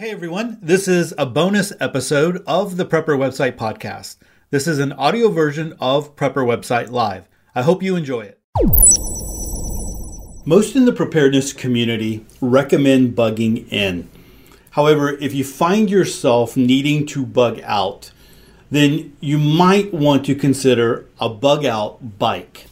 Hey everyone, this is a bonus episode of the Prepper Website Podcast. This is an audio version of Prepper Website Live. I hope you enjoy it. Most in the preparedness community recommend bugging in. However, if you find yourself needing to bug out, then you might want to consider a bug out bike.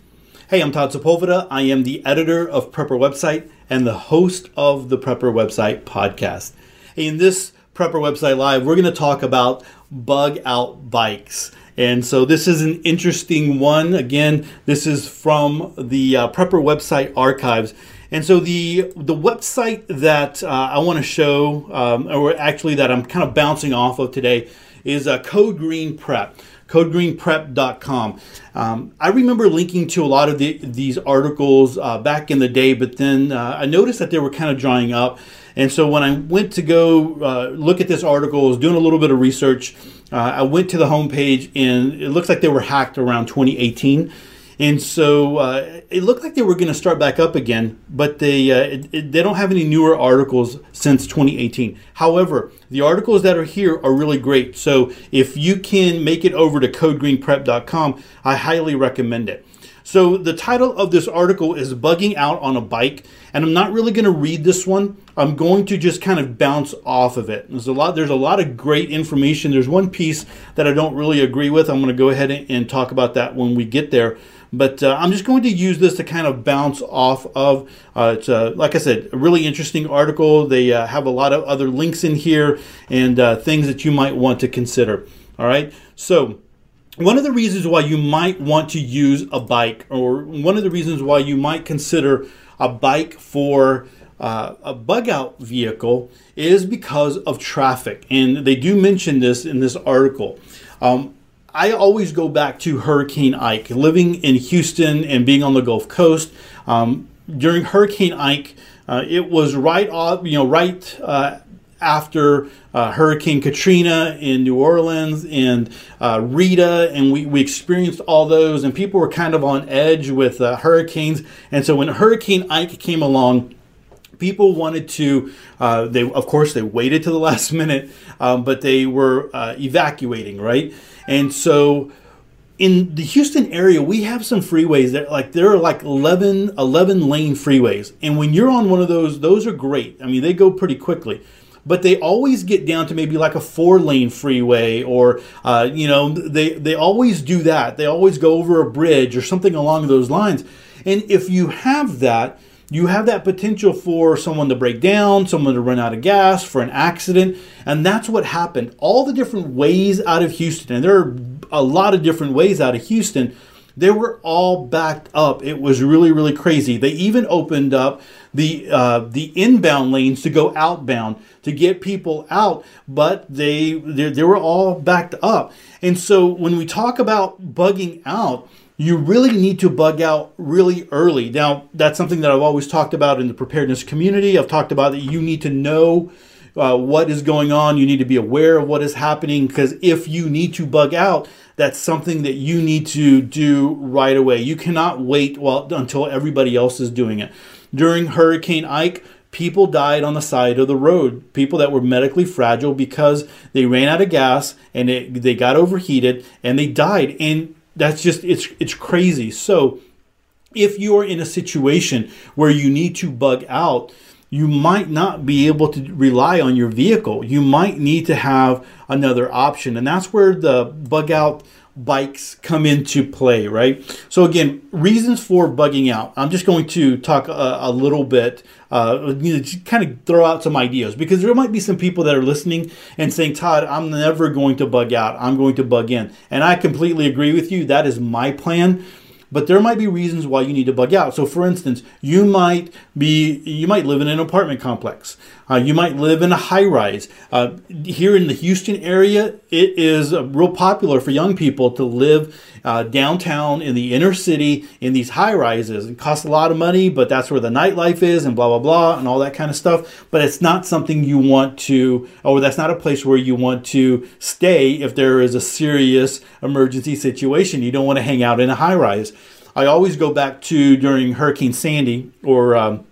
Hey, I'm Todd Sepulveda. I am the editor of Prepper Website and the host of the Prepper Website podcast. In this Prepper Website Live, we're going to talk about bug out bikes. And so this is an interesting one. Again, this is from the uh, Prepper website archives. And so the the website that uh, I want to show, um, or actually that I'm kind of bouncing off of today, is uh, Code Green Prep codegreenprep.com. Um, I remember linking to a lot of the, these articles uh, back in the day, but then uh, I noticed that they were kind of drying up. And so when I went to go uh, look at this article, I was doing a little bit of research. Uh, I went to the homepage, and it looks like they were hacked around 2018. And so uh, it looked like they were going to start back up again, but they uh, it, it, they don't have any newer articles since 2018. However, the articles that are here are really great. So if you can make it over to codegreenprep.com, I highly recommend it. So the title of this article is Bugging Out on a Bike, and I'm not really going to read this one. I'm going to just kind of bounce off of it. There's a lot there's a lot of great information. There's one piece that I don't really agree with. I'm going to go ahead and talk about that when we get there. But uh, I'm just going to use this to kind of bounce off of. Uh, it's, like I said, a really interesting article. They uh, have a lot of other links in here and uh, things that you might want to consider. All right. So, one of the reasons why you might want to use a bike, or one of the reasons why you might consider a bike for uh, a bug out vehicle, is because of traffic. And they do mention this in this article. Um, I always go back to Hurricane Ike. Living in Houston and being on the Gulf Coast um, during Hurricane Ike, uh, it was right off, you know, right uh, after uh, Hurricane Katrina in New Orleans and uh, Rita, and we, we experienced all those, and people were kind of on edge with uh, hurricanes. And so when Hurricane Ike came along, people wanted to uh, they of course they waited to the last minute um, but they were uh, evacuating right and so in the Houston area, we have some freeways that like there are like 11, 11 lane freeways. And when you're on one of those, those are great. I mean, they go pretty quickly. But they always get down to maybe like a four lane freeway, or uh, you know, they they always do that. They always go over a bridge or something along those lines. And if you have that, you have that potential for someone to break down, someone to run out of gas, for an accident. And that's what happened. All the different ways out of Houston, and there are a lot of different ways out of Houston, they were all backed up. It was really, really crazy. They even opened up the uh, the inbound lanes to go outbound to get people out, but they, they they were all backed up. And so when we talk about bugging out, you really need to bug out really early. Now, that's something that I've always talked about in the preparedness community. I've talked about that you need to know uh, what is going on. You need to be aware of what is happening because if you need to bug out, that's something that you need to do right away. You cannot wait until everybody else is doing it. During Hurricane Ike, people died on the side of the road. People that were medically fragile because they ran out of gas and it, they got overheated and they died. And that's just it's it's crazy. So if you're in a situation where you need to bug out, you might not be able to rely on your vehicle. You might need to have another option. And that's where the bug out bikes come into play, right? So again, reasons for bugging out. I'm just going to talk a, a little bit, uh, you know, kind of throw out some ideas because there might be some people that are listening and saying, Todd, I'm never going to bug out. I'm going to bug in. And I completely agree with you. That is my plan but there might be reasons why you need to bug out. So, for instance, you might be you might live in an apartment complex. Uh, you might live in a high rise. Uh, here in the Houston area, it is uh, real popular for young people to live uh, downtown in the inner city in these high rises. It costs a lot of money, but that's where the nightlife is and blah, blah, blah, and all that kind of stuff. But it's not something you want to, or that's not a place where you want to stay if there is a serious emergency situation. You don't want to hang out in a high rise. I always go back to during Hurricane Sandy or um,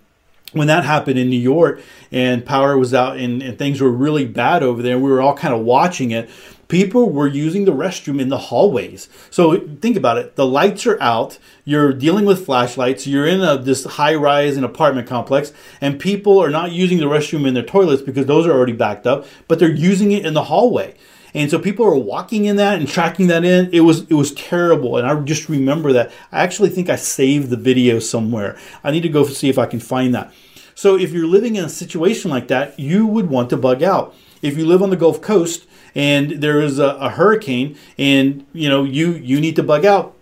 when that happened in New York and power was out and, and things were really bad over there, we were all kind of watching it. People were using the restroom in the hallways. So think about it. The lights are out. You're dealing with flashlights. You're in a, this high rise and apartment complex, and people are not using the restroom in their toilets because those are already backed up, but they're using it in the hallway. And so people are walking in that and tracking that in. It was it was terrible, and I just remember that. I actually think I saved the video somewhere. I need to go see if I can find that. So if you're living in a situation like that, you would want to bug out. If you live on the Gulf Coast and there is a, a hurricane, and you know you you need to bug out,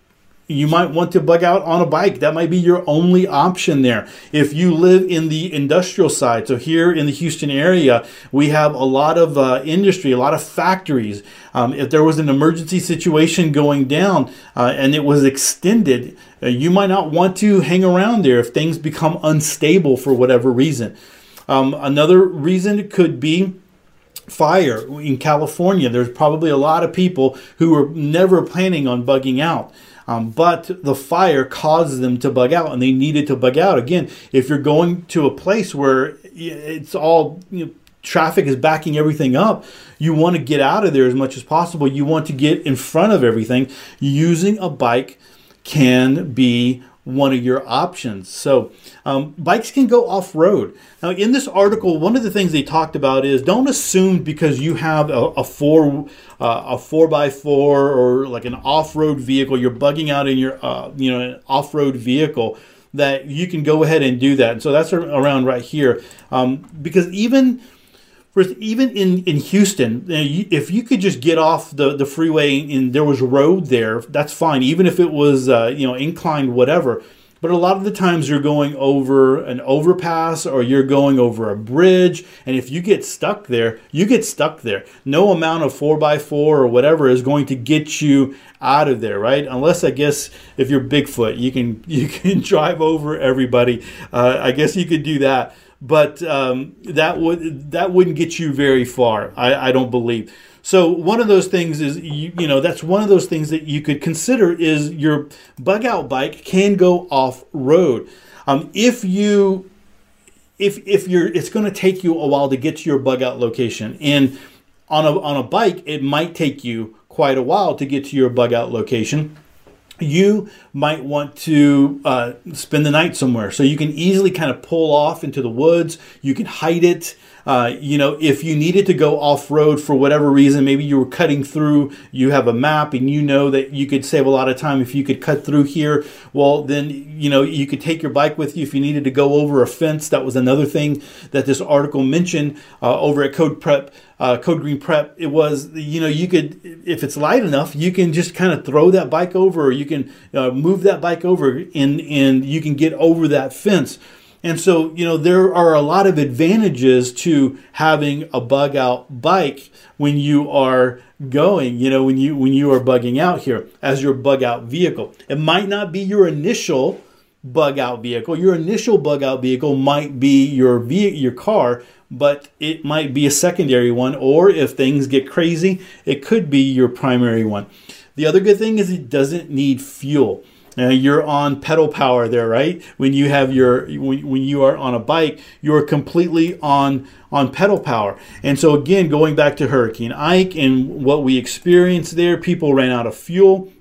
you might want to bug out on a bike. That might be your only option there. If you live in the industrial side, so here in the Houston area, we have a lot of uh, industry, a lot of factories. Um, if there was an emergency situation going down uh, and it was extended, uh, you might not want to hang around there if things become unstable for whatever reason. Um, another reason could be fire in California. There's probably a lot of people who were never planning on bugging out. Um, but the fire caused them to bug out and they needed to bug out. Again, if you're going to a place where it's all, you know, traffic is backing everything up, you want to get out of there as much as possible. You want to get in front of everything. Using a bike can be one of your options. So, um, bikes can go off road. Now, in this article, one of the things they talked about is don't assume because you have a, a four uh, a four by four or like an off road vehicle, you're bugging out in your uh, you know an off road vehicle that you can go ahead and do that. And so that's around right here um, because even even in, in Houston, if you could just get off the, the freeway and there was a road there, that's fine. Even if it was uh, you know inclined, whatever. But a lot of the times you're going over an overpass or you're going over a bridge, and if you get stuck there, you get stuck there. No amount of four by four or whatever is going to get you out of there, right? Unless I guess if you're Bigfoot, you can you can drive over everybody. Uh, I guess you could do that but um, that would that wouldn't get you very far. I, I don't believe. So one of those things is you, you know that's one of those things that you could consider is your bug out bike can go off road. Um, if you if if you're it's going to take you a while to get to your bug out location and on a on a bike it might take you quite a while to get to your bug out location you might want to uh, spend the night somewhere. So you can easily kind of pull off into the woods. You can hide it. Uh, you know, if you needed to go off road for whatever reason, maybe you were cutting through, you have a map and you know that you could save a lot of time if you could cut through here. Well, then, you know, you could take your bike with you if you needed to go over a fence. That was another thing that this article mentioned uh, over at Code Prep uh, Code Green Prep, it was you know you could if it's light enough you can just kind of throw that bike over or you can uh, move that bike over and and you can get over that fence. And so you know there are a lot of advantages to having a bug out bike when you are going you know when you when you are bugging out here as your bug out vehicle. It might not be your initial bug out vehicle. Your initial bug out vehicle might be your ve- your car, but it might be a secondary one, or if things get crazy, it could be your primary one. The other good thing is it doesn't need fuel. Uh, you're on pedal power there, right? When you have your when, when you are on a bike, you are completely on on pedal power. And so again, going back to Hurricane Ike and what we experienced there, people ran out of fuel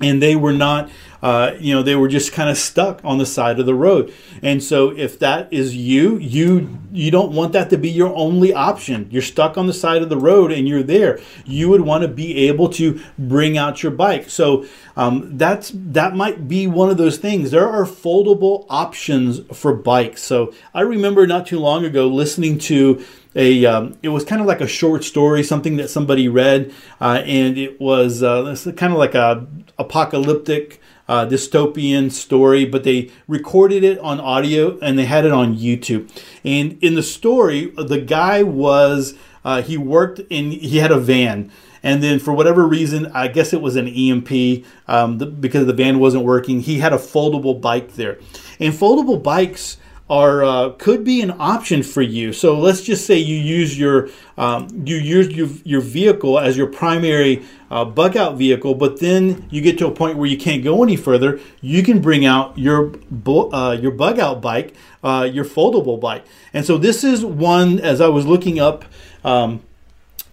and they were not uh, you know they were just kind of stuck on the side of the road. And so if that is you you you don't want that to be your only option. You're stuck on the side of the road and you're there. You would want to be able to bring out your bike. So um, that's that might be one of those things. There are foldable options for bikes. So i remember not too long ago listening to a um, it was kind of like a short story something that somebody read uh, and it was uh, kind of like a apocalyptic uh, dystopian story, but they recorded it on audio and they had it on YouTube. And in the story, the guy was uh, he worked in he had a van. And then, for whatever reason, I guess it was an EMP um, the, because the van wasn't working. He had a foldable bike there, and foldable bikes are uh, could be an option for you. So let's just say you use your um, you use your, your vehicle as your primary uh, bug out vehicle, but then you get to a point where you can't go any further. You can bring out your uh, your bug out bike, uh, your foldable bike, and so this is one as I was looking up. Um,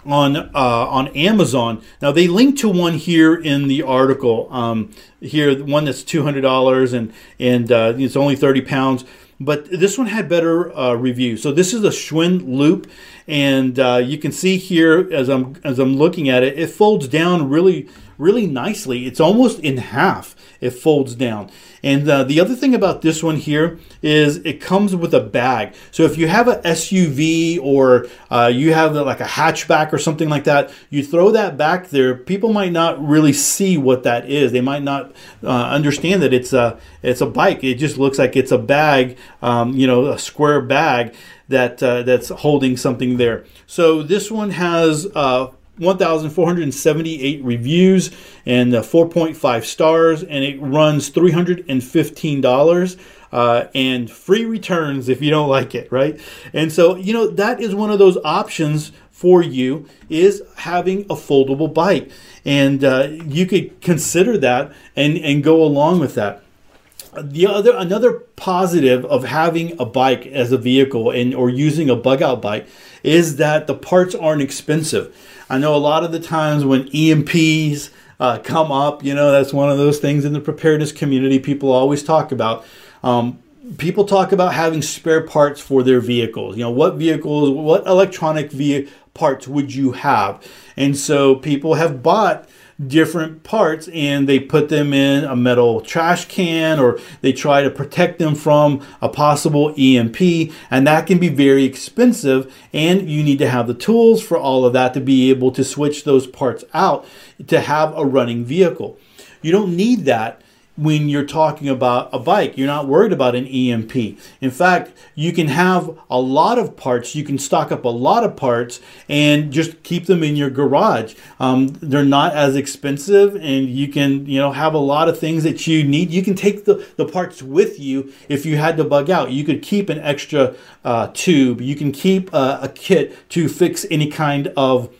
on uh, on Amazon. Now they link to one here in the article. Um, here, one that's two hundred dollars and and uh, it's only thirty pounds. But this one had better uh, reviews. So this is a Schwinn loop, and uh, you can see here as I'm as I'm looking at it, it folds down really really nicely. It's almost in half. It folds down. And uh, the other thing about this one here is it comes with a bag. So if you have an SUV or uh, you have like a hatchback or something like that, you throw that back there. People might not really see what that is. They might not uh, understand that it's a it's a bike. It just looks like it's a bag, um, you know, a square bag that uh, that's holding something there. So this one has uh, 1,478 reviews and uh, 4.5 stars, and it runs $315 uh, and free returns if you don't like it, right? And so, you know, that is one of those options for you is having a foldable bike. And uh, you could consider that and, and go along with that the other another positive of having a bike as a vehicle and or using a bug out bike is that the parts aren't expensive. I know a lot of the times when EMPs uh, come up, you know, that's one of those things in the preparedness community people always talk about. Um, people talk about having spare parts for their vehicles. You know, what vehicles, what electronic ve- parts would you have? And so people have bought different parts and they put them in a metal trash can or they try to protect them from a possible EMP and that can be very expensive and you need to have the tools for all of that to be able to switch those parts out to have a running vehicle. You don't need that when you're talking about a bike. You're not worried about an EMP. In fact, you can have a lot of parts. You can stock up a lot of parts and just keep them in your garage. Um, they're not as expensive, and you can you know have a lot of things that you need. You can take the, the parts with you if you had to bug out. You could keep an extra uh, tube. You can keep a kit to fix any kind of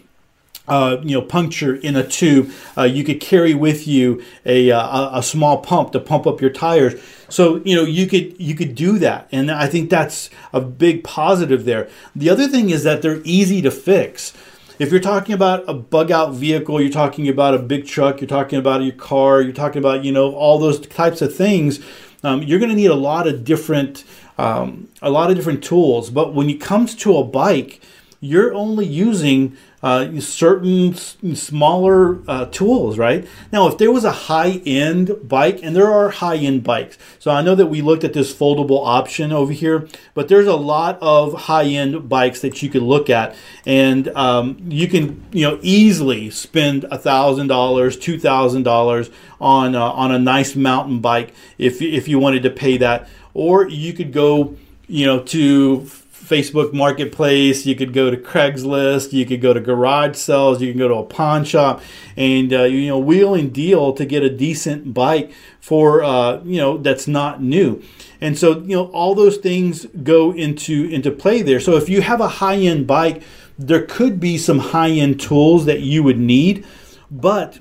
uh, you know, puncture in a tube. Uh, you could carry with you a, uh, a, a small pump to pump up your tires. So you know you could you could do that, and I think that's a big positive there. The other thing is that they're easy to fix. If you're talking about a bug out vehicle, you're talking about a big truck, you're talking about your car, you're talking about you know all those types of things. Um, you're going to need a lot of different um, a lot of different tools. But when it comes to a bike, you're only using uh, certain smaller uh, tools, right? Now, if there was a high end bike, and there are high end bikes, so I know that we looked at this foldable option over here, but there's a lot of high end bikes that you could look at, and um, you can you know easily spend a thousand dollars, two thousand dollars on uh, on a nice mountain bike if if you wanted to pay that, or you could go you know to Facebook Marketplace. You could go to Craigslist. You could go to garage sales. You can go to a pawn shop, and uh, you know wheel and deal to get a decent bike for uh, you know that's not new. And so you know all those things go into into play there. So if you have a high end bike, there could be some high end tools that you would need, but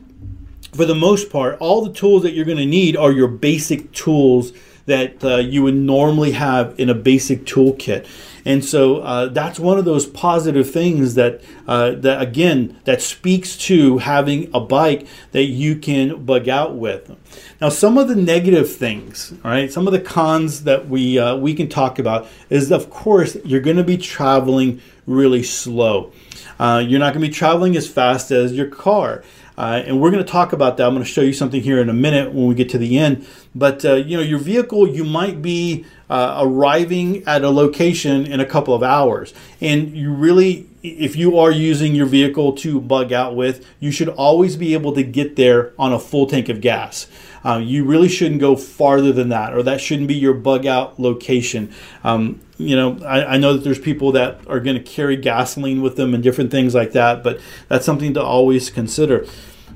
for the most part, all the tools that you're going to need are your basic tools that uh, you would normally have in a basic toolkit. And so uh, that's one of those positive things that uh, that again that speaks to having a bike that you can bug out with. Now, some of the negative things, all right, some of the cons that we uh, we can talk about is, of course, you're going to be traveling really slow. Uh, you're not going to be traveling as fast as your car. Uh, and we're going to talk about that. I'm going to show you something here in a minute when we get to the end. But uh, you know, your vehicle, you might be uh, arriving at a location in a couple of hours, and you really, if you are using your vehicle to bug out with, you should always be able to get there on a full tank of gas. Uh, you really shouldn't go farther than that, or that shouldn't be your bug out location. Um, you know, I, I, know that there's people that are going to carry gasoline with them and different things like that, but that's something to always consider.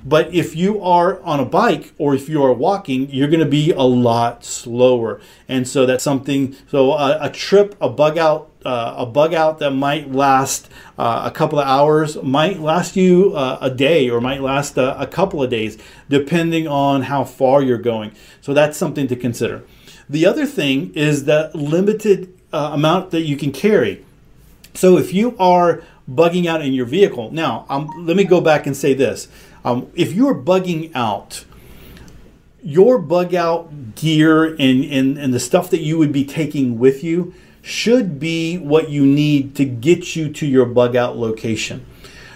But if you are on a bike or if you are walking, you're going to be a lot slower. And so that's something. So a, a trip, a bug out, uh, a bug out that might last uh, a couple of hours might last you uh, a day or might last a, a couple of days, depending on how far you're going. So that's something to consider. The other thing is the limited uh, amount that you can carry. So if you are bugging out in your vehicle, now um, let me go back and say this: um, if you are bugging out, your bug out gear and, and and the stuff that you would be taking with you should be what you need to get you to your bug out location.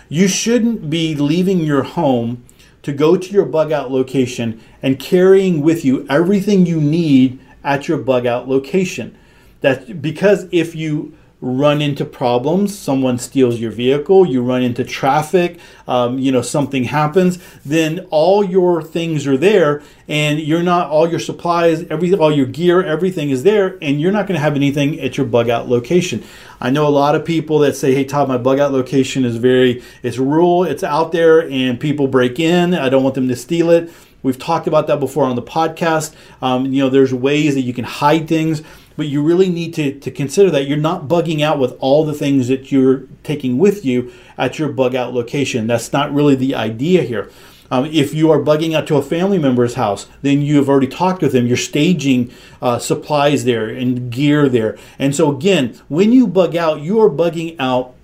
You shouldn't be leaving your home to go to your bug out location and carrying with you everything you need at your bug out location. That because if you run into problems, someone steals your vehicle, you run into traffic, um, you know, something happens, then all your things are there and you're not, all your supplies, every, all your gear, everything is there and you're not going to have anything at your bug out location. I know a lot of people that say, hey, Todd, my bug out location is very, it's rural, it's out there and people break in. I don't want them to steal it. We've talked about that before on the podcast. Um, you know, there's ways that you can hide things but you really need to, to consider that you're not bugging out with all the things that you're taking with you at your bug out location. That's not really the idea here. Um, if you are bugging out to a family member's house, then you have already talked with them. You're staging uh, supplies there and gear there. And so, again, when you bug out, you are bugging out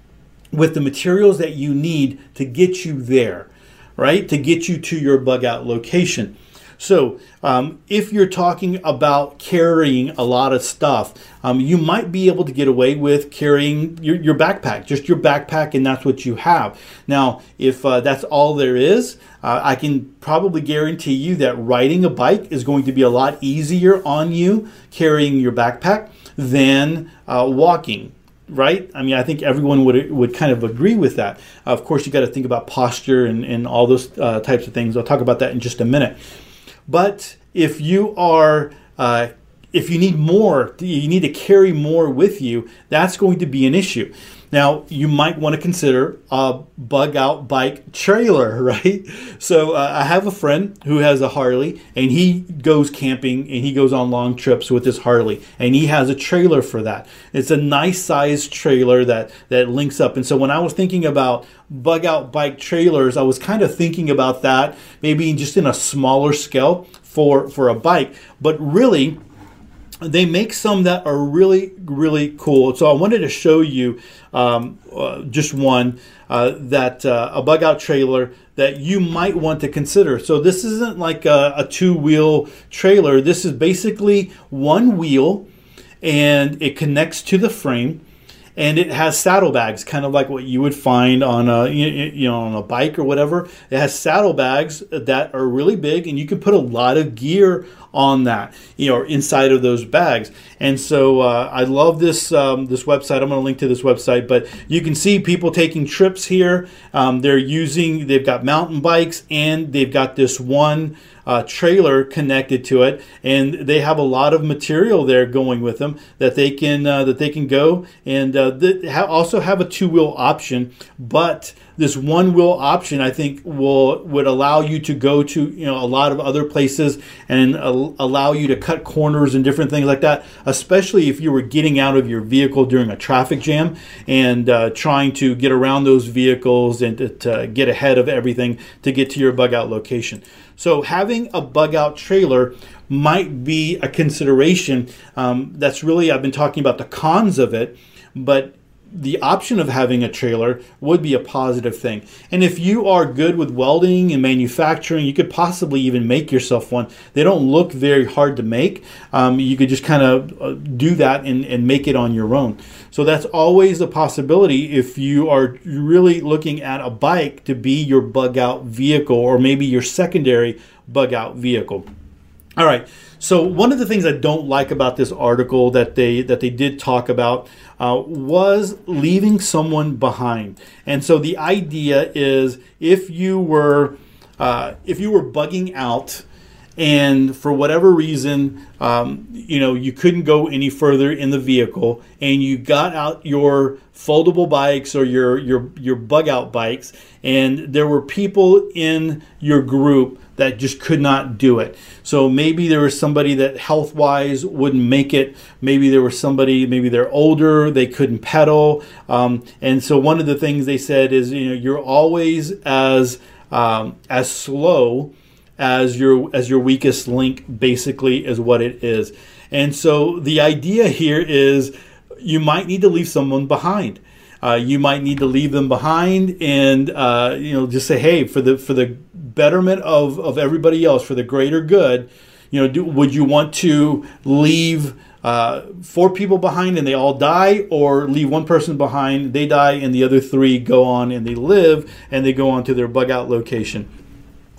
with the materials that you need to get you there, right? To get you to your bug out location. So, um, if you're talking about carrying a lot of stuff, um, you might be able to get away with carrying your, your, backpack, just your backpack, and that's what you have. Now, if uh, that's all there is, uh, I can probably guarantee you that riding a bike is going to be a lot easier on you carrying your backpack than uh, walking right? I mean, I think everyone would would kind of agree with that. of course, you got to think about posture and, and all those uh, types of things. I'll talk about that in just a minute. But if you are uh, if you need more, you need to carry more with you, that's going to be an issue. Now, you might want to consider a bug out bike trailer, right? So, uh, I have a friend who has a Harley and he goes camping and he goes on long trips with his Harley and he has a trailer for that. It's a nice sized trailer that, that links up. And so, when I was thinking about bug out bike trailers, I was kind of thinking about that maybe just in a smaller scale for, for a bike. But really, they make some that are really really cool. So i wanted to show you um, uh, just one uh, that uh, a bug out trailer that you might want to consider. So this isn't like a, a two wheel trailer. This is basically one wheel and it connects to the frame and it has saddlebags, kind of like what you would find on a you know on a bike or whatever. It has saddlebags that are really big, and you can put a lot of gear on that, you know, inside of those bags. And so uh, I love this um, this website. I'm going to link to this website, but you can see people taking trips here. Um, they're using they've got mountain bikes and they've got this one uh, trailer connected to it, and they have a lot of material there going with them that they can uh, that they can go and uh, they also have a two wheel option, but this one wheel option I think will would allow you to go to you know a lot of other places and allow you to cut corners and different things like that. Especially if you were getting out of your vehicle during a traffic jam and uh, trying to get around those vehicles and to, to get ahead of everything to get to your bug out location. So having a bug out trailer might be a consideration. Um, that's really I've been talking about the cons of it, but the option of having a trailer would be a positive thing. And if you are good with welding and manufacturing, you could possibly even make yourself one. They don't look very hard to make. Um, you could just kind of uh, do that and, and make it on your own. So that's always a possibility if you are really looking at a bike to be your bug out vehicle or maybe your secondary bug out vehicle. All right. So one of the things I don't like about this article that they that they did talk about uh, was leaving someone behind. And so the idea is if you were uh, if you were bugging out and for whatever reason, um, you know, you couldn't go any further in the vehicle, and you got out your foldable bikes or your your your bug out bikes, and there were people in your group that just could not do it. So maybe there was somebody that health wise wouldn't make it. Maybe there was somebody, maybe they're older, they couldn't pedal. Um, and so one of the things they said is, you know, you're always as um, as slow as your as your weakest link basically is what it is and so the idea here is you might need to leave someone behind uh, you might need to leave them behind and uh, you know just say hey for the for the betterment of of everybody else for the greater good you know do, would you want to leave uh, four people behind and they all die, or leave one person behind, they die, and the other three go on and they live and they go on to their bug out location.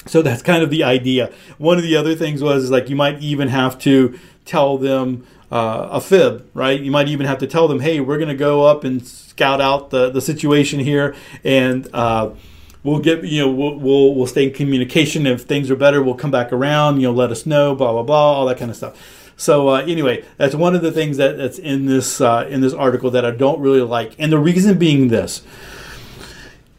So that's kind of the idea. One of the other things was like you might even have to tell them uh, a fib, right? You might even have to tell them, hey, we're going to go up and scout out the, the situation here and uh, we'll get you know we'll, we'll, we'll stay in communication if things are better we'll come back around you know let us know blah blah blah all that kind of stuff so uh, anyway that's one of the things that, that's in this uh, in this article that i don't really like and the reason being this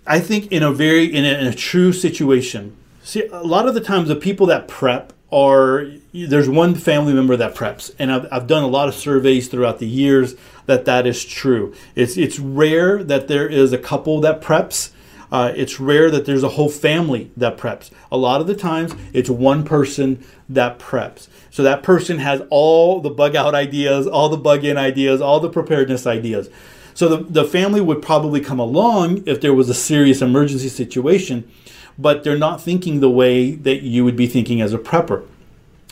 i think in a very in a, in a true situation See, a lot of the times the people that prep are there's one family member that preps, and I've, I've done a lot of surveys throughout the years that that is true. It's it's rare that there is a couple that preps. Uh, it's rare that there's a whole family that preps. A lot of the times, it's one person that preps. So that person has all the bug out ideas, all the bug in ideas, all the preparedness ideas. So the, the family would probably come along if there was a serious emergency situation but they're not thinking the way that you would be thinking as a prepper.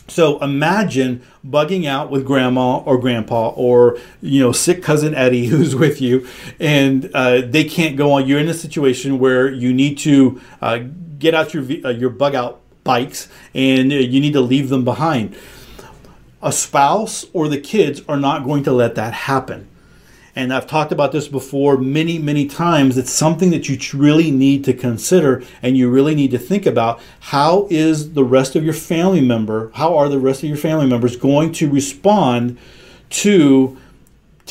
So imagine bugging out with grandma or grandpa or you know sick cousin Eddie who's with you, and uh, they can't go on. You're in a situation where you need to uh, get out your uh, your bug out bikes and you need to leave them behind. A spouse or the kids are not going to let that happen and I've talked about this before many, many times. It's something that you really need to consider and you really need to think about. How is the rest of your family member, how are the rest of your family members going to respond to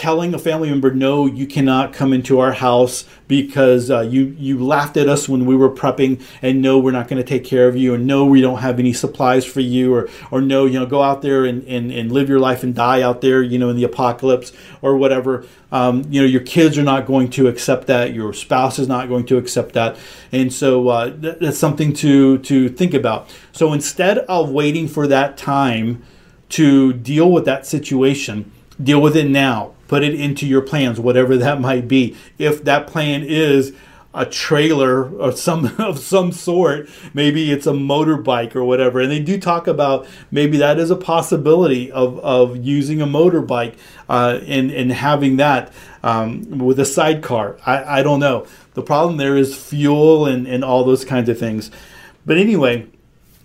telling a family member, no, you cannot come into our house because uh, you, you laughed at us when we were prepping, and no, we're not going to take care of you, and no, we don't have any supplies for you, or, or no, you know, go out there and, and, and live your life and die out there, you know, in the apocalypse or whatever. Um, you know, your kids are not going to accept that, your spouse is not going to accept that. And so uh, that's something to, to think about. So instead of waiting for that time to deal with that situation, deal with it now put it into your plans, whatever that might be. If that plan is a trailer of some of some sort, maybe it's a motorbike or whatever, and they do talk about maybe that is a possibility of, of using a motorbike uh, and and having that um, with a sidecar. I, I don't know. The problem there is fuel and, and all those kinds of things. But anyway,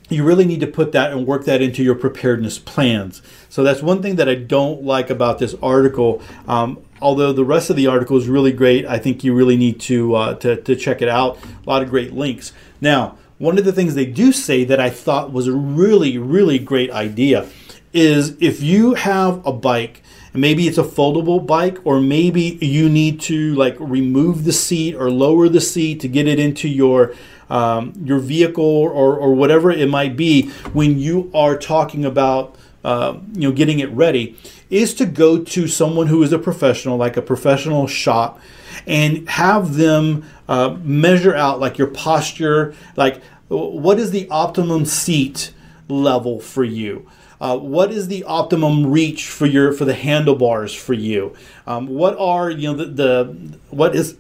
you really need to put that and work that into your preparedness plans. So that's one thing that I don't like about this article. Um, although the rest of the article is really great, I think you really need to, uh, to, to check it out. A lot of great links. Now, one of the things they do say that I thought was a really, really great idea is if you have a bike and maybe it's a foldable bike or maybe you need to like remove the seat or lower the seat to get it into your um, your vehicle or, or whatever it might be when you are talking about uh, you know getting it ready is to go to someone who is a professional like a professional shop and have them uh, measure out like your posture like what is the optimum seat level for you? Uh, what is the optimum reach for your for the handlebars for you? Um, what are you know the, the what is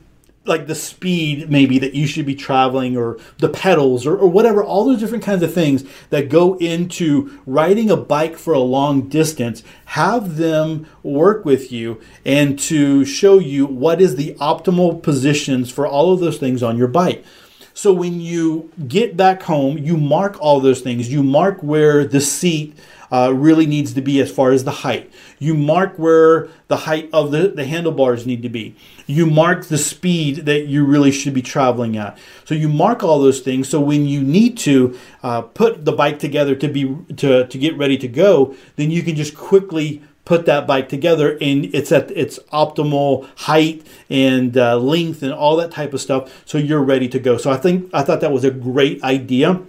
like the speed maybe that you should be traveling or the pedals or, or whatever all those different kinds of things that go into riding a bike for a long distance have them work with you and to show you what is the optimal positions for all of those things on your bike So when you get back home, you mark all those things. You mark where the seat uh, really needs to be as far as the height. You mark where the height of the, the handlebars need to be. You mark the speed that you really should be traveling at. So you mark all those things. So when you need to uh, put the bike together to be to, to get ready to go, then you can just quickly put that bike together and it's at its optimal height and uh, length and all that type of stuff so you're ready to go. So i think i thought that was a great idea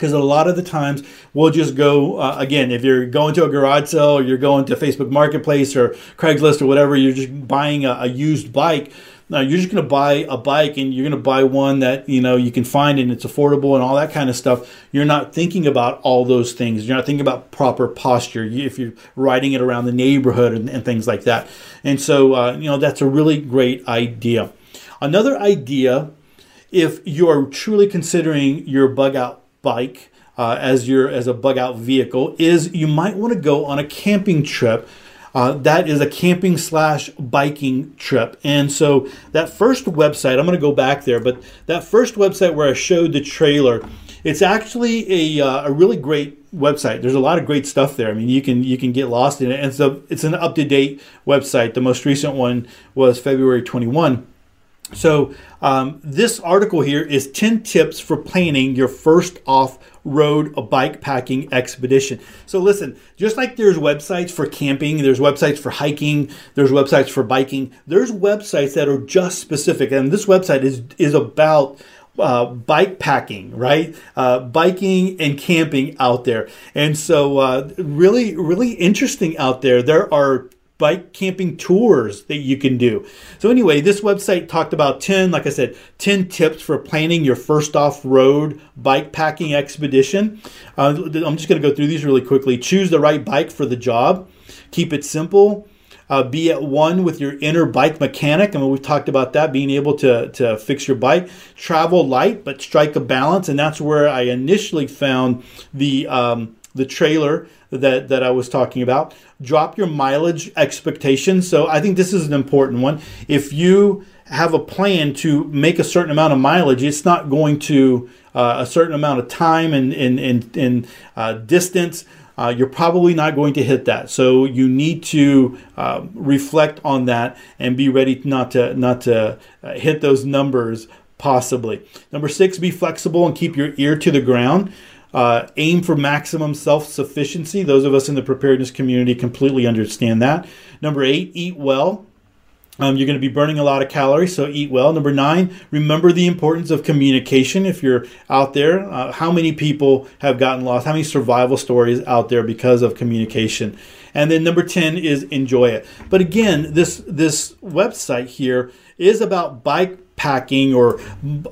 because a lot of the times we'll just go uh, again if you're going to a garage sale or you're going to facebook marketplace or craigslist or whatever you're just buying a, a used bike now you're just going to buy a bike and you're going to buy one that you know you can find and it's affordable and all that kind of stuff. You're not thinking about all those things. You're not thinking about proper posture if you're riding it around the neighborhood and, and things like that. And so uh, you know that's a really great idea. Another idea if you are truly considering your bug out bike uh, as your as a bug out vehicle is you might want to go on a camping trip. Uh, that is a camping slash biking trip. And so that first website, I'm going to go back there, but that first website where I showed the trailer, it's actually a, uh, a really great website. There's a lot of great stuff there. I mean, you can you can get lost in it. And so it's an up to date website. The most recent one was February 21. So, um, this article here is 10 tips for planning your first off road bike packing expedition. So, listen, just like there's websites for camping, there's websites for hiking, there's websites for biking, there's websites that are just specific. And this website is, is about uh, bike packing, right? Uh, biking and camping out there. And so, uh, really, really interesting out there. There are bike camping tours that you can do. So anyway, this website talked about 10, like I said, 10 tips for planning your first off-road bike packing expedition. Uh, I'm just going to go through these really quickly. Choose the right bike for the job. Keep it simple. Uh, be at one with your inner bike mechanic. I mean, we've talked about that, being able to, to fix your bike. Travel light, but strike a balance. And that's where I initially found the, um, the trailer that, that I was talking about. Drop your mileage expectations. So I think this is an important one. If you have a plan to make a certain amount of mileage, it's not going to uh, a certain amount of time and, and, and, and uh, distance. Uh, you're probably not going to hit that. So you need to uh, reflect on that and be ready not to not to uh, hit those numbers possibly. Number six, be flexible and keep your ear to the ground. Uh, aim for maximum self sufficiency. Those of us in the preparedness community completely understand that. Number eight, eat well. Um, you're going to be burning a lot of calories, so eat well. Number nine, remember the importance of communication. If you're out there, uh, how many people have gotten lost? How many survival stories out there because of communication? And then number ten is enjoy it. But again, this this website here is about bike packing or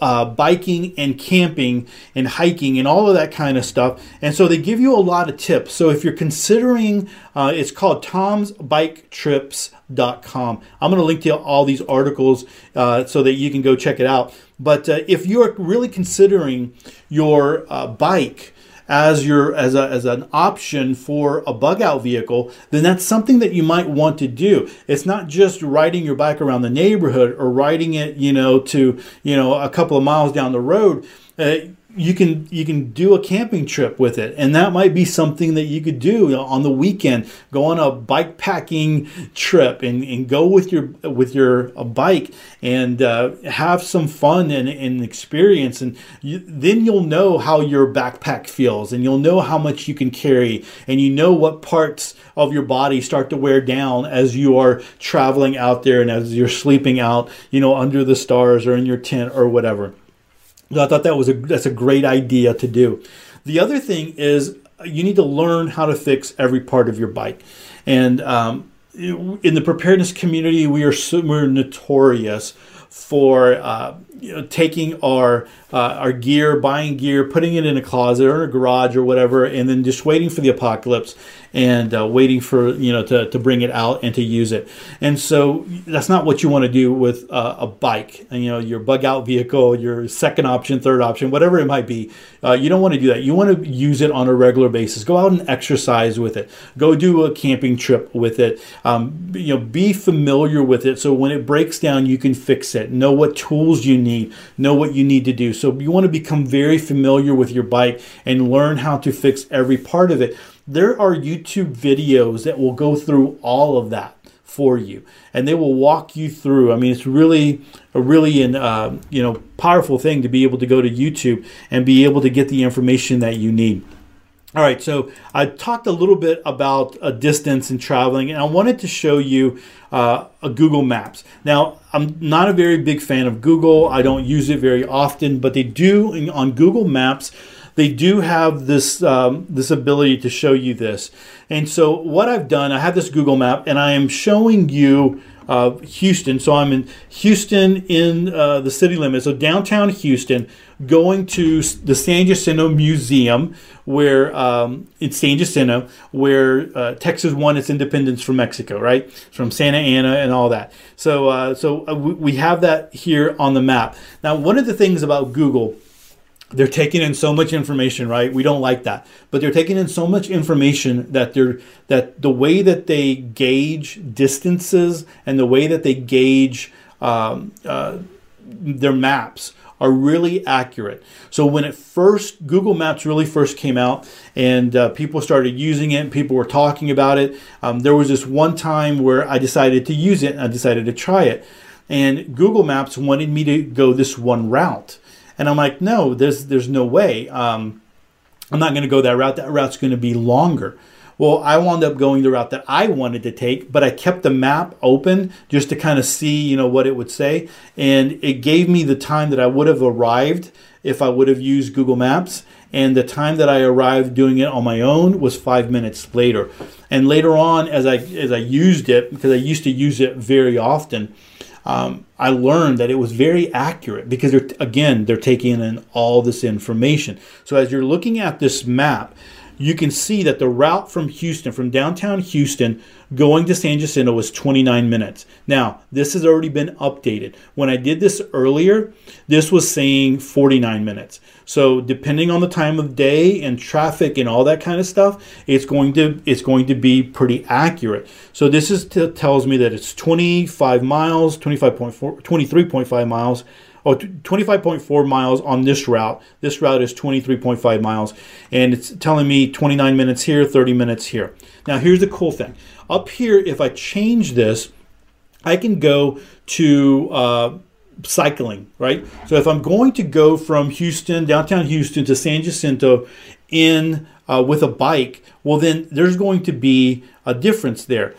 uh, biking and camping and hiking and all of that kind of stuff. And so they give you a lot of tips. So if you're considering, uh, it's called tomsbiketrips.com. I'm going to link to all these articles uh, so that you can go check it out. But uh, if you're really considering your uh, bike, as your as a as an option for a bug out vehicle, then that's something that you might want to do. It's not just riding your bike around the neighborhood or riding it, you know, to you know a couple of miles down the road. Uh, you can you can do a camping trip with it. And that might be something that you could do on the weekend. Go on a bike packing trip and, and go with your with your bike and uh, have some fun and, and experience. And you, then you'll know how your backpack feels and you'll know how much you can carry. And you know what parts of your body start to wear down as you are traveling out there and as you're sleeping out you know under the stars or in your tent or whatever so I thought that was a that's a great idea to do. The other thing is you need to learn how to fix every part of your bike, and um, in the preparedness community, we are we're notorious for uh, you know, taking our uh, our gear, buying gear, putting it in a closet or in a garage or whatever, and then just waiting for the apocalypse and uh, waiting for you know to, to bring it out and to use it. And so that's not what you want to do with uh, a bike. And, you know your bug out vehicle, your second option, third option, whatever it might be. Uh, you don't want to do that. You want to use it on a regular basis. Go out and exercise with it. Go do a camping trip with it. Um, you know, be familiar with it so when it breaks down, you can fix it. Know what tools you need. Know what you need to do. So you want to become very familiar with your bike and learn how to fix every part of it. There are YouTube videos that will go through all of that for you and they will walk you through. I mean it's really a really an uh, you know powerful thing to be able to go to youtube and be able to get the information that you need. All right so i talked a little bit about a distance and traveling and i wanted to show you uh, a google maps. Now i'm not a very big fan of google. I don't use it very often but they do on google maps they do have this um, this ability to show you this. And so what I've done, I have this Google map, and I am showing you uh, Houston. So I'm in Houston in uh, the city limits, so downtown Houston, going to the San Jacinto Museum, where um, in San Jacinto, where uh, Texas won its independence from Mexico, right? From Santa Anna and all that. So uh, so uh, we have that here on the map. Now, one of the things about Google they're taking in so much information right? We don't like that. But they're taking in so much information that they're that the way that they gauge distances and the way that they gauge um, uh, their maps are really accurate. So when it first google maps really first came out and uh, people started using it people were talking about it um, there was this one time where i decided to use it and i decided to try it. And google maps wanted me to go this one route and I'm like, no, there's there's no way. Um, I'm not going to go that route. That route's going to be longer. Well, I wound up going the route that I wanted to take, but I kept the map open just to kind of see, you know, what it would say, and it gave me the time that I would have arrived if I would have used Google Maps. And the time that I arrived doing it on my own was five minutes later. And later on, as I as I used it, because I used to use it very often, um, I learned that it was very accurate because they're again they're taking in all this information. So as you're looking at this map, you can see that the route from Houston, from downtown Houston, going to San Jacinto was 29 minutes. Now, this has already been updated. When I did this earlier, this was saying 49 minutes. So, depending on the time of day and traffic and all that kind of stuff, it's going to it's going to be pretty accurate. So, this is tells me that it's 25 miles, 25.4 23.5 miles oh, 25.4 miles on this route. This route is 23.5 miles, and it's telling me 29 minutes here, 30 minutes here. Now, here's the cool thing. Up here, if I change this, I can go to uh, cycling, right? So if I'm going to go from Houston, downtown Houston, to San Jacinto in uh, with a bike, well, then there's going to be a difference there.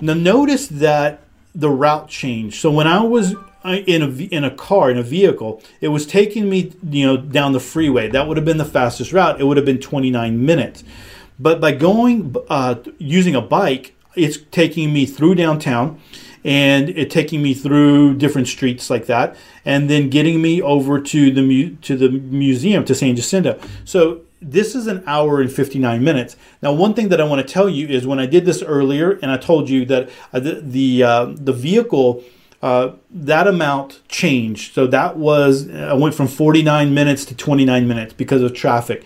Now, notice that the route changed. So when I was in a in a car in a vehicle, it was taking me you know down the freeway. That would have been the fastest route. It would have been 29 minutes. But by going uh, using a bike, it's taking me through downtown and it taking me through different streets like that, and then getting me over to the mu- to the museum to San Jacinto. So this is an hour and 59 minutes. Now, one thing that I want to tell you is when I did this earlier, and I told you that uh, the the, uh, the vehicle uh, that amount changed. So that was, I went from 49 minutes to 29 minutes because of traffic.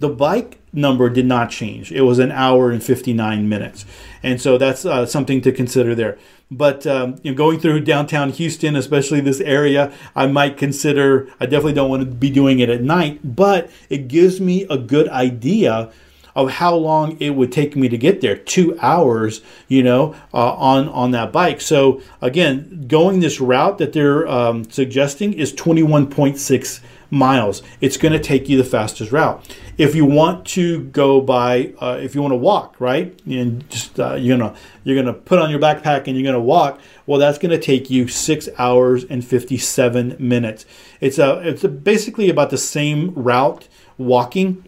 The bike number did not change. It was an hour and 59 minutes. And so that's uh, something to consider there. But um, you know, going through downtown Houston, especially this area, I might consider, I definitely don't want to be doing it at night, but it gives me a good idea of how long it would take me to get there. Two hours you know uh, on on that bike. So again going this route that they're um, suggesting is 21.6 miles. It's going to take you the fastest route. If you want to go by uh, if you want to walk right and just uh, you're gonna you're gonna put on your backpack and you're gonna walk well that's going to take you six hours and 57 minutes. It's a it's a basically about the same route walking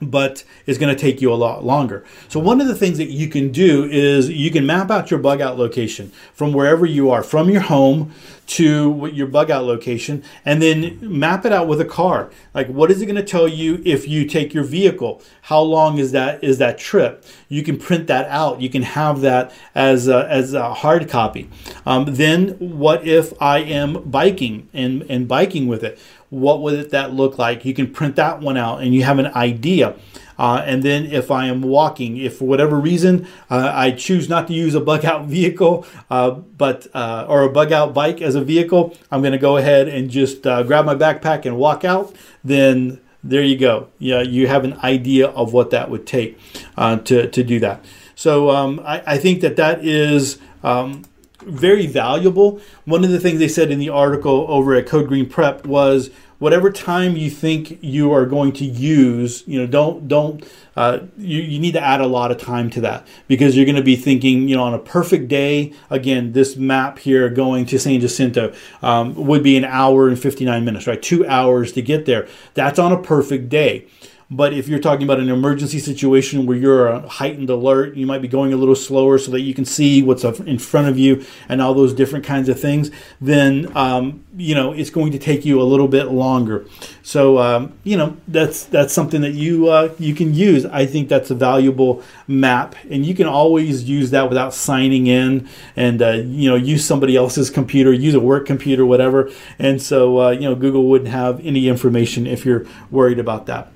but it's going to take you a lot longer. So one of the things that you can do is you can map out your bug out location from wherever you are, from your home to your bug out location, and then map it out with a car. Like what is it going to tell you if you take your vehicle? How long is that is that trip? You can print that out. You can have that as a, as a hard copy. Um, then what if I am biking and, and biking with it? What would that look like? You can print that one out and you have an idea. Uh, and then if I am walking, if for whatever reason uh, I choose not to use a bug out vehicle, uh, but uh, or a bug out bike as a vehicle, I'm going to go ahead and just uh, grab my backpack and walk out. Then there you go. Yeah, you have an idea of what that would take uh, to to do that. So um, I, I, think that that is. Um, very valuable. One of the things they said in the article over at Code Green Prep was whatever time you think you are going to use, you know, don't don't uh, you, you need to add a lot of time to that because you're going to be thinking, you know, on a perfect day. Again, this map here going to San Jacinto um, would be an hour and 59 minutes, right? Two hours to get there. That's on a perfect day. But if you're talking about an emergency situation where you're heightened alert, you might be going a little slower so that you can see what's in front of you and all those different kinds of things, then um, you know it's going to take you a little bit longer. So um, you know that's that's something that you uh, you can use. I think that's a valuable map, and you can always use that without signing in and uh, you know use somebody else's computer, use a work computer, whatever. And so uh, you know Google wouldn't have any information if you're worried about that.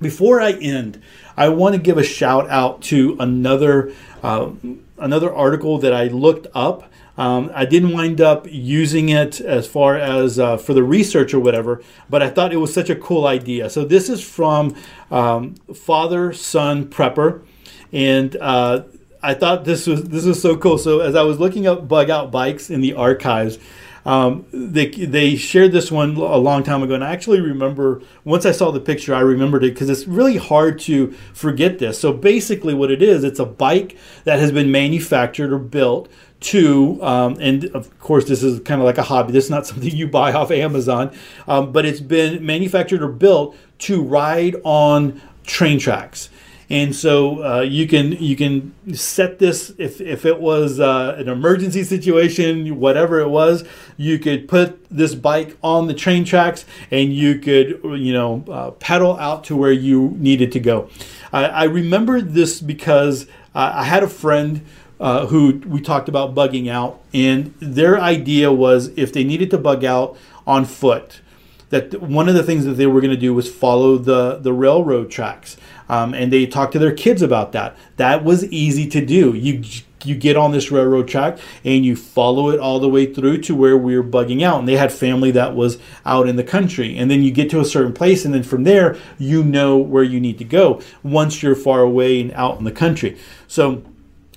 Before I end, I want to give a shout out to another uh, another article that I looked up. Um, I didn't wind up using it as far as uh, for the research or whatever, but I thought it was such a cool idea. So this is from um, Father Son Prepper, and uh, I thought this was this was so cool. So as I was looking up bug out bikes in the archives, um, they they shared this one a long time ago, and I actually remember once I saw the picture, I remembered it because it's really hard to forget this. So basically, what it is, it's a bike that has been manufactured or built to, um, and of course, this is kind of like a hobby. This is not something you buy off Amazon, um, but it's been manufactured or built to ride on train tracks and so uh, you can you can set this if, if it was uh, an emergency situation whatever it was you could put this bike on the train tracks and you could you know uh, pedal out to where you needed to go. I, I remember this because i had a friend uh, who we talked about bugging out and their idea was if they needed to bug out on foot that one of the things that they were going to do was follow the the railroad tracks um, and they talk to their kids about that. That was easy to do. You you get on this railroad track and you follow it all the way through to where we were bugging out. And they had family that was out in the country. And then you get to a certain place, and then from there, you know where you need to go once you're far away and out in the country. So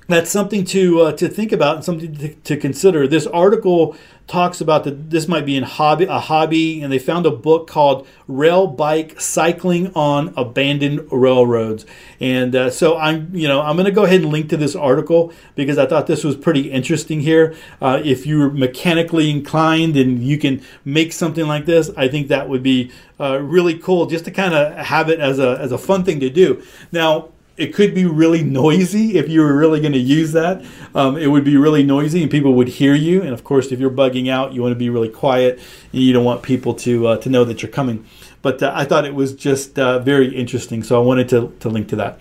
that's something to uh, to think about and something to, to consider. This article talks about that this might be in hobby a hobby and they found a book called rail bike cycling on abandoned railroads. And uh, so i'm you know i'm going to go ahead and link to this article because i thought this was pretty interesting here. Uh, if you're mechanically inclined and you can make something like this i think that would be uh, really cool just to kind of have it as a as a fun thing to do. Now it could be really noisy if you were really going to use that. Um, it would be really noisy and people would hear you. And of course, if you're bugging out, you want to be really quiet and you don't want people to uh, to know that you're coming. But uh, I thought it was just uh, very interesting, so I wanted to, to link to that.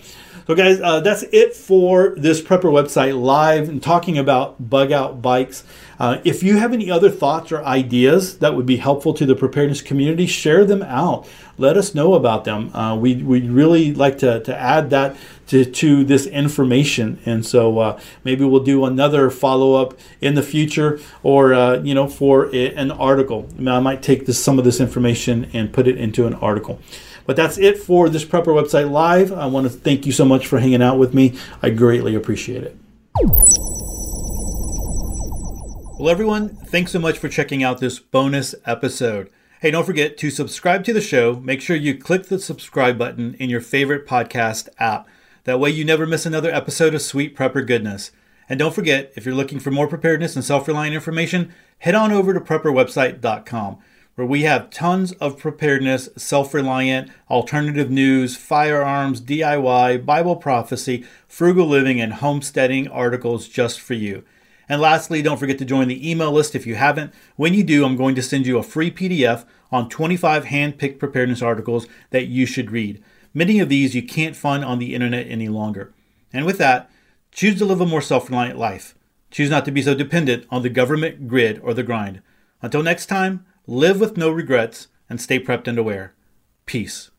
So, guys, uh, that's it for this Prepper website live and talking about bug out bikes. Uh, if you have any other thoughts or ideas that would be helpful to the preparedness community, share them out. Let us know about them. Uh, we, we'd really like to, to add that to, to this information. And so uh, maybe we'll do another follow up in the future or, uh, you know, for a, an article. I, mean, I might take this, some of this information and put it into an article. But that's it for this Prepper website live. I want to thank you so much for hanging out with me. I greatly appreciate it. Well, everyone, thanks so much for checking out this bonus episode. Hey, don't forget to subscribe to the show. Make sure you click the subscribe button in your favorite podcast app. That way, you never miss another episode of Sweet Prepper Goodness. And don't forget, if you're looking for more preparedness and self reliant information, head on over to prepperwebsite.com. where we have tons of preparedness, self reliant, alternative news, firearms, DIY, Bible prophecy, frugal living, and homesteading articles just for you. And lastly, don't forget to join the email list if you haven't. When you do, I'm going to send you a free PDF on 25 hand picked preparedness articles that you should read. Many of these you can't find on the internet any longer. And with that, choose to live a more self reliant life. Choose not to be so dependent on the government, grid, or the grind. Until next time, live with no regrets and stay prepped and aware. Peace.